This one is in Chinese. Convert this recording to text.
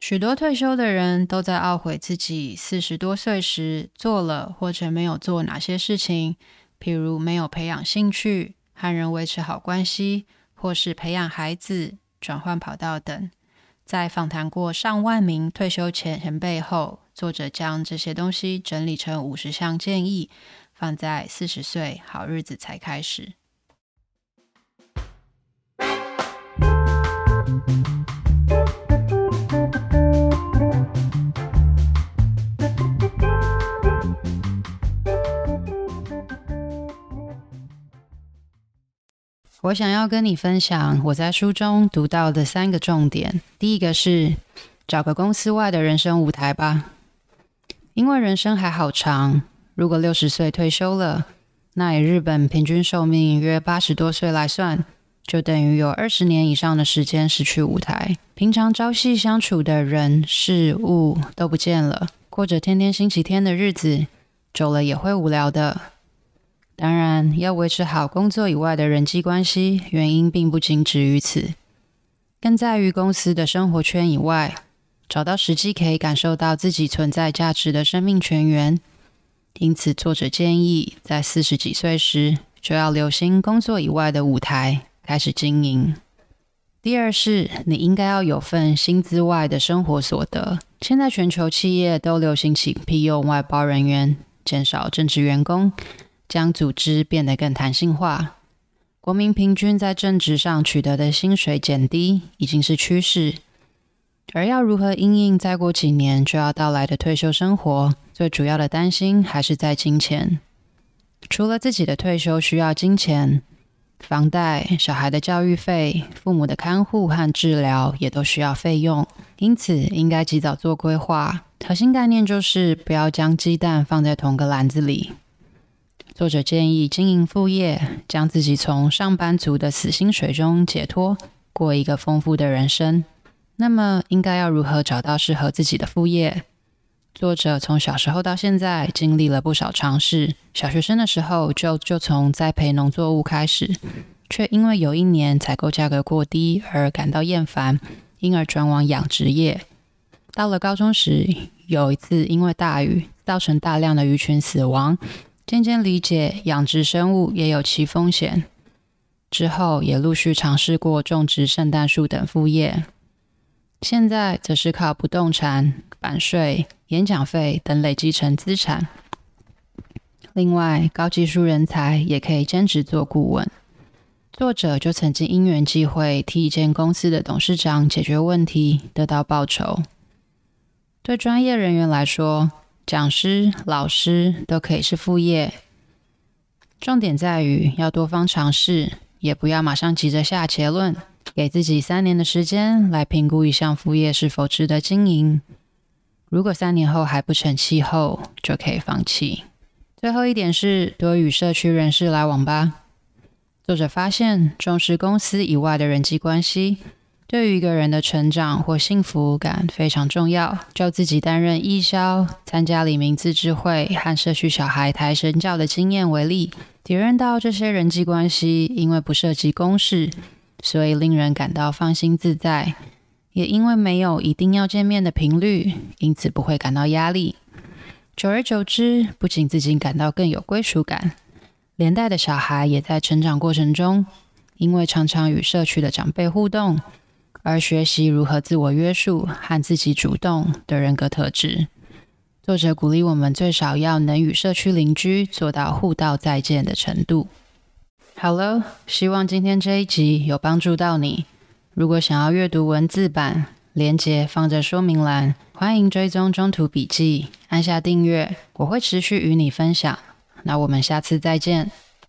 许多退休的人都在懊悔自己四十多岁时做了或者没有做哪些事情，譬如没有培养兴趣、和人维持好关系，或是培养孩子、转换跑道等。在访谈过上万名退休前前辈后，作者将这些东西整理成五十项建议，放在四十岁好日子才开始。我想要跟你分享我在书中读到的三个重点。第一个是找个公司外的人生舞台吧，因为人生还好长。如果六十岁退休了，那以日本平均寿命约八十多岁来算，就等于有二十年以上的时间失去舞台。平常朝夕相处的人事物都不见了，过着天天星期天的日子，久了也会无聊的。当然，要维持好工作以外的人际关系，原因并不仅止于此，更在于公司的生活圈以外，找到实际可以感受到自己存在价值的生命泉源。因此，作者建议在四十几岁时就要留心工作以外的舞台，开始经营。第二是，你应该要有份薪资外的生活所得。现在全球企业都流行起聘用外包人员，减少正职员工。将组织变得更弹性化，国民平均在正职上取得的薪水减低已经是趋势。而要如何因应再过几年就要到来的退休生活，最主要的担心还是在金钱。除了自己的退休需要金钱，房贷、小孩的教育费、父母的看护和治疗也都需要费用，因此应该及早做规划。核心概念就是不要将鸡蛋放在同个篮子里。作者建议经营副业，将自己从上班族的死薪水中解脱，过一个丰富的人生。那么，应该要如何找到适合自己的副业？作者从小时候到现在经历了不少尝试。小学生的时候就就从栽培农作物开始，却因为有一年采购价格过低而感到厌烦，因而转往养殖业。到了高中时，有一次因为大雨造成大量的鱼群死亡。渐渐理解养殖生物也有其风险，之后也陆续尝试过种植圣诞树等副业。现在则是靠不动产、版税、演讲费等累积成资产。另外，高技术人才也可以兼职做顾问。作者就曾经因缘际会替一间公司的董事长解决问题，得到报酬。对专业人员来说，讲师、老师都可以是副业，重点在于要多方尝试，也不要马上急着下结论，给自己三年的时间来评估一项副业是否值得经营。如果三年后还不成气候，就可以放弃。最后一点是多与社区人士来往吧。作者发现，重视公司以外的人际关系。对于一个人的成长或幸福感非常重要。就自己担任义消、参加里民自治会和社区小孩抬神教的经验为例，体认到这些人际关系因为不涉及公事，所以令人感到放心自在；也因为没有一定要见面的频率，因此不会感到压力。久而久之，不仅自己感到更有归属感，连带的小孩也在成长过程中，因为常常与社区的长辈互动。而学习如何自我约束和自己主动的人格特质。作者鼓励我们最少要能与社区邻居做到互道再见的程度。好了，希望今天这一集有帮助到你。如果想要阅读文字版，连结放在说明栏。欢迎追踪中途笔记，按下订阅，我会持续与你分享。那我们下次再见。